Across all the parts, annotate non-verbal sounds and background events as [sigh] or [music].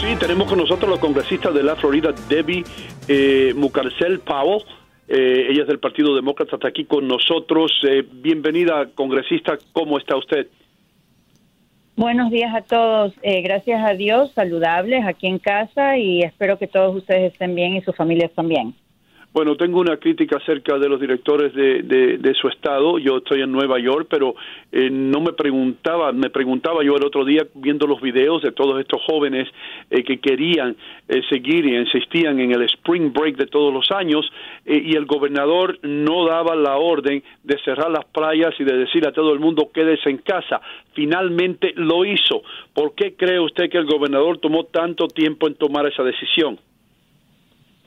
Sí, tenemos con nosotros la congresista de la Florida, Debbie eh, Mucarcel Powell. Eh, ella es del Partido Demócrata, está aquí con nosotros. Eh, bienvenida, congresista. ¿Cómo está usted? Buenos días a todos. Eh, gracias a Dios, saludables aquí en casa y espero que todos ustedes estén bien y sus familias también. Bueno, tengo una crítica acerca de los directores de, de, su estado. Yo estoy en Nueva York, pero eh, no me preguntaba, me preguntaba yo el otro día viendo los videos de todos estos jóvenes eh, que querían eh, seguir y insistían en el spring break de todos los años eh, y el gobernador no daba la orden de cerrar las playas y de decir a todo el mundo quédese en casa. Finalmente lo hizo. ¿Por qué cree usted que el gobernador tomó tanto tiempo en tomar esa decisión?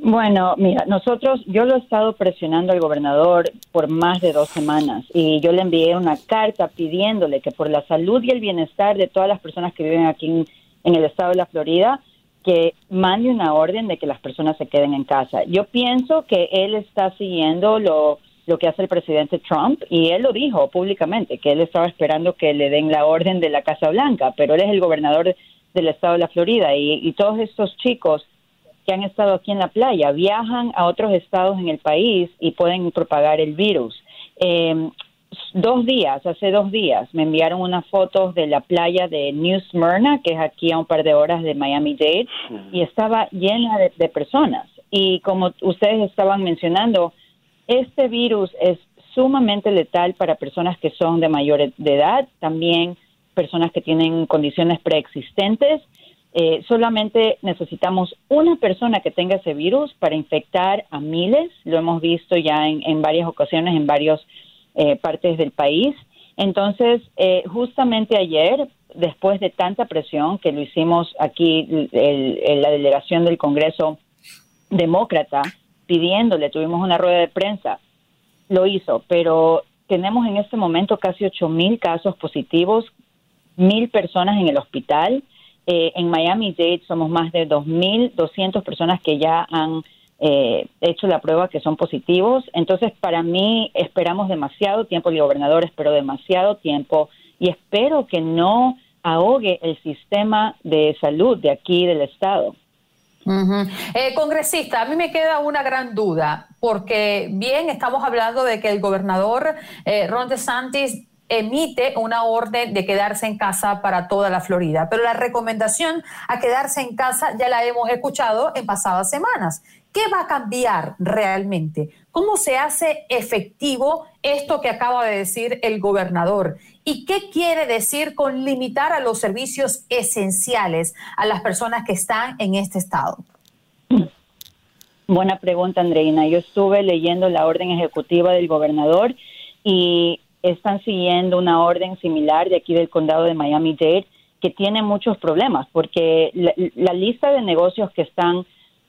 Bueno, mira, nosotros, yo lo he estado presionando al gobernador por más de dos semanas y yo le envié una carta pidiéndole que por la salud y el bienestar de todas las personas que viven aquí en, el estado de la Florida, que mande una orden de que las personas se queden en casa. Yo pienso que él está siguiendo lo, lo que hace el presidente Trump y él lo dijo públicamente, que él estaba esperando que le den la orden de la Casa Blanca, pero él es el gobernador del estado de la Florida y, y todos estos chicos que han estado aquí en la playa viajan a otros estados en el país y pueden propagar el virus. Eh, dos días, hace dos días, me enviaron unas fotos de la playa de New Smyrna, que es aquí a un par de horas de Miami-Dade, y estaba llena de, de personas. Y como ustedes estaban mencionando, este virus es sumamente letal para personas que son de mayor de edad, también personas que tienen condiciones preexistentes. Eh, solamente necesitamos una persona que tenga ese virus para infectar a miles. Lo hemos visto ya en, varias ocasiones en varias eh, partes del país. Entonces, eh, justamente ayer, después de tanta presión que lo hicimos aquí, el- la delegación del Congreso demócrata, pidiéndole, tuvimos una rueda de prensa, lo hizo, pero tenemos en este momento casi ocho mil casos positivos, mil personas en el hospital. Eh, en Miami-Dade somos más de 2.200 personas que ya han eh, hecho la prueba que son positivos. Entonces, para mí, esperamos demasiado tiempo, el gobernador esperó demasiado tiempo y espero que no ahogue el sistema de salud de aquí del Estado. Eh, congresista, a mí me queda una gran duda, porque bien estamos hablando de que el gobernador eh, Ron DeSantis emite una orden de quedarse en casa para toda la Florida, pero la recomendación a quedarse en casa ya la hemos escuchado en pasadas semanas. ¿Qué va a cambiar realmente? ¿Cómo se hace efectivo esto que acaba de decir el gobernador? ¿Y qué quiere decir con limitar a los servicios esenciales a las personas que están en este estado? Buena pregunta, Andreina. Yo estuve leyendo la orden ejecutiva del gobernador y están siguiendo una orden similar de aquí del condado de Miami-Dade que tiene muchos problemas porque la, lista de negocios que están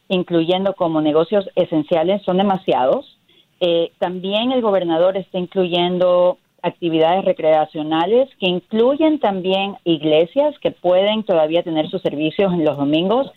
incluyendo como negocios esenciales, son demasiados. Eh, también el gobernador está incluyendo actividades recreacionales que incluyen también iglesias que pueden todavía tener sus servicios en los domingos.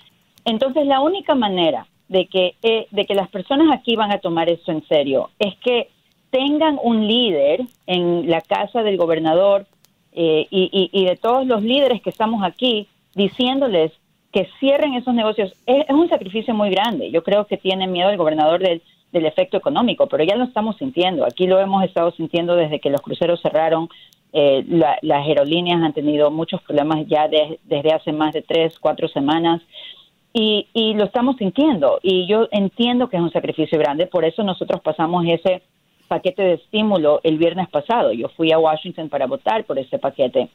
Entonces, la única manera de que, eh, de que las personas aquí van a tomar esto en serio es que tengan un líder en la casa del gobernador eh, y, y, de todos los líderes que estamos aquí diciéndoles que cierren esos negocios. Es, un sacrificio muy grande. Yo creo que tiene miedo el gobernador del efecto económico, pero ya lo estamos sintiendo. Aquí lo hemos estado sintiendo desde que los cruceros cerraron. Eh, las aerolíneas han tenido muchos problemas ya desde hace más de tres, cuatro semanas. Y, y lo estamos sintiendo. Y yo entiendo que es un sacrificio grande. Por eso nosotros pasamos ese paquete de estímulo el viernes pasado. Yo fui a Washington para votar por ese paquete.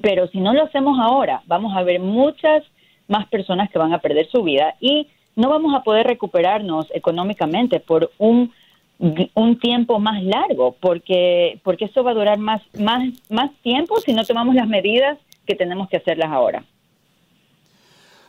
Pero si no lo hacemos ahora, vamos a ver muchas más personas que van a perder su vida y no vamos a poder recuperarnos económicamente por un, un tiempo más largo, porque, porque eso va a durar más, más, más tiempo si no tomamos las medidas que tenemos que hacerlas ahora.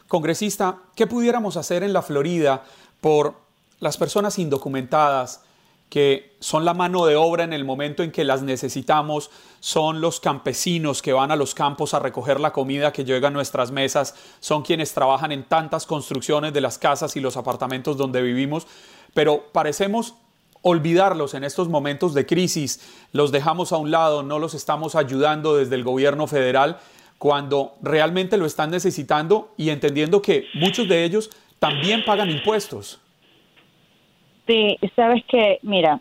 Congresista, ¿qué pudiéramos hacer en la Florida por las personas indocumentadas que son la mano de obra en el momento en que las necesitamos, son los campesinos que van a los campos a recoger la comida que llega a nuestras mesas, son quienes trabajan en tantas construcciones de las casas y los apartamentos donde vivimos, pero parecemos olvidarlos en estos momentos de crisis, los dejamos a un lado, no los estamos ayudando desde el gobierno federal cuando realmente lo están necesitando y entendiendo que muchos de ellos también pagan impuestos. Sí, sabes que, mira,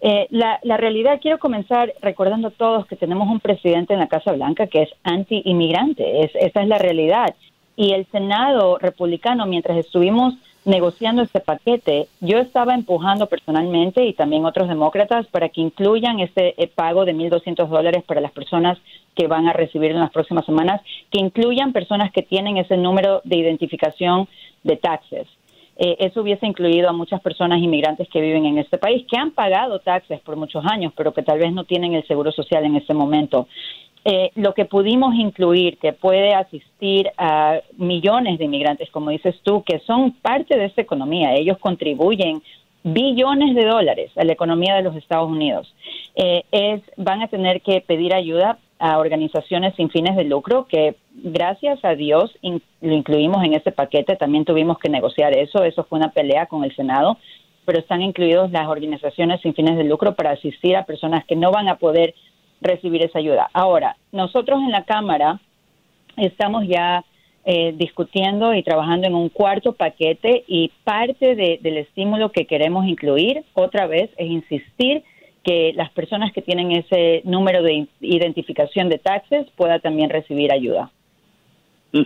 eh, la, la, realidad, quiero comenzar recordando a todos que tenemos un presidente en la Casa Blanca que es anti-inmigrante, es, esa es la realidad. Y el Senado republicano, mientras estuvimos negociando este paquete, yo estaba empujando personalmente y también otros demócratas para que incluyan este eh, pago de 1.200 dólares para las personas que van a recibir en las próximas semanas, que incluyan personas que tienen ese número de identificación de taxes. Eh, eso hubiese incluido a muchas personas inmigrantes que viven en este país, que han pagado taxes por muchos años, pero que tal vez no tienen el seguro social en este momento. Eh, lo que pudimos incluir, que puede asistir a millones de inmigrantes, como dices tú, que son parte de esta economía, ellos contribuyen billones de dólares a la economía de los Estados Unidos, eh, es, van a tener que pedir ayuda a organizaciones sin fines de lucro que gracias a Dios lo incluimos en ese paquete, también tuvimos que negociar eso, eso fue una pelea con el Senado, pero están incluidos las organizaciones sin fines de lucro para asistir a personas que no van a poder recibir esa ayuda. Ahora, nosotros en la Cámara estamos ya eh, discutiendo y trabajando en un cuarto paquete y parte del estímulo que queremos incluir otra vez es insistir que las personas que tienen ese número de identificación de taxes puedan también recibir ayuda. Mm.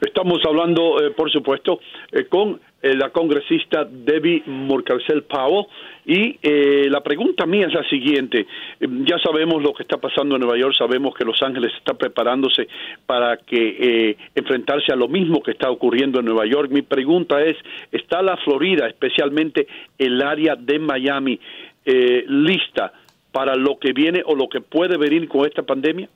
Estamos hablando, eh, por supuesto, eh, con eh, la congresista Debbie Murcarcel Powell y la pregunta mía es la siguiente. ya sabemos lo que está pasando en Nueva York, sabemos que Los Ángeles está preparándose para que enfrentarse a lo mismo que está ocurriendo en Nueva York. Mi pregunta es, ¿está la Florida, especialmente el área de Miami, eh, lista para lo que viene o lo que puede venir con esta pandemia?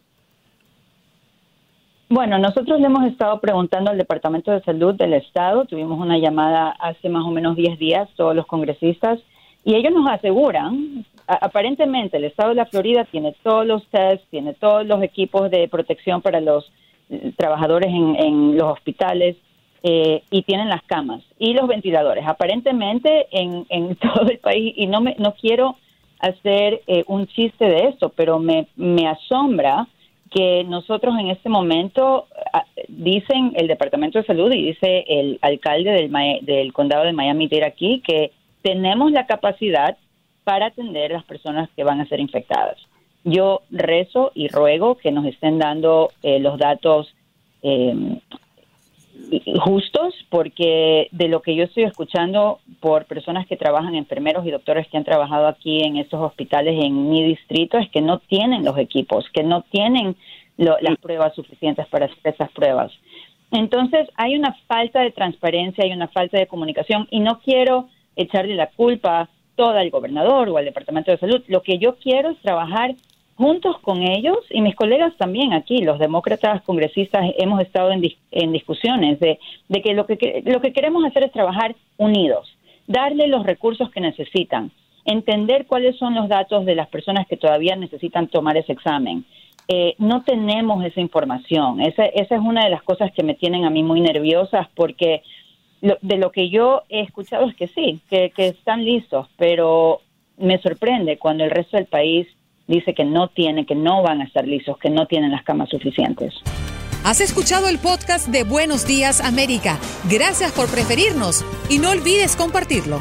Bueno, nosotros le hemos estado preguntando al Departamento de Salud del Estado, tuvimos una llamada hace más o menos 10 días, todos los congresistas, y ellos nos aseguran, aparentemente el Estado de la Florida tiene todos los tests, tiene todos los equipos de protección para los eh, trabajadores en, los hospitales, eh, y tienen las camas y los ventiladores. Aparentemente en, en [laughs] todo el país, y no, me, no quiero hacer eh, un chiste de eso, pero me, me asombra que nosotros en este momento, ah, dicen el Departamento de Salud y dice el alcalde del, del condado de Miami-Dade aquí, que tenemos la capacidad para atender a las personas que van a ser infectadas. Yo rezo y ruego que nos estén dando eh, los datos eh, justos porque de lo que yo estoy escuchando por personas que trabajan, enfermeros y doctores que han trabajado aquí en estos hospitales en mi distrito, es que no tienen los equipos, que no tienen las pruebas suficientes para hacer esas pruebas. Entonces hay una falta de transparencia, hay una falta de comunicación y no quiero echarle la culpa toda al gobernador o al Departamento de Salud. Lo que yo quiero es trabajar juntos con ellos y mis colegas también aquí, los demócratas congresistas, hemos estado en, en discusiones de, de, que, lo que lo que queremos hacer es trabajar unidos, darle los recursos que necesitan, entender cuáles son los datos de las personas que todavía necesitan tomar ese examen. Eh, no tenemos esa información. Esa, esa es una de las cosas que me tienen a mí muy nerviosas porque de lo que yo he escuchado es que sí, que, que están listos, pero me sorprende cuando el resto del país dice que no tiene, que no van a estar listos, que no tienen las camas suficientes. Has escuchado el podcast de Buenos Días América. Gracias por preferirnos y no olvides compartirlo.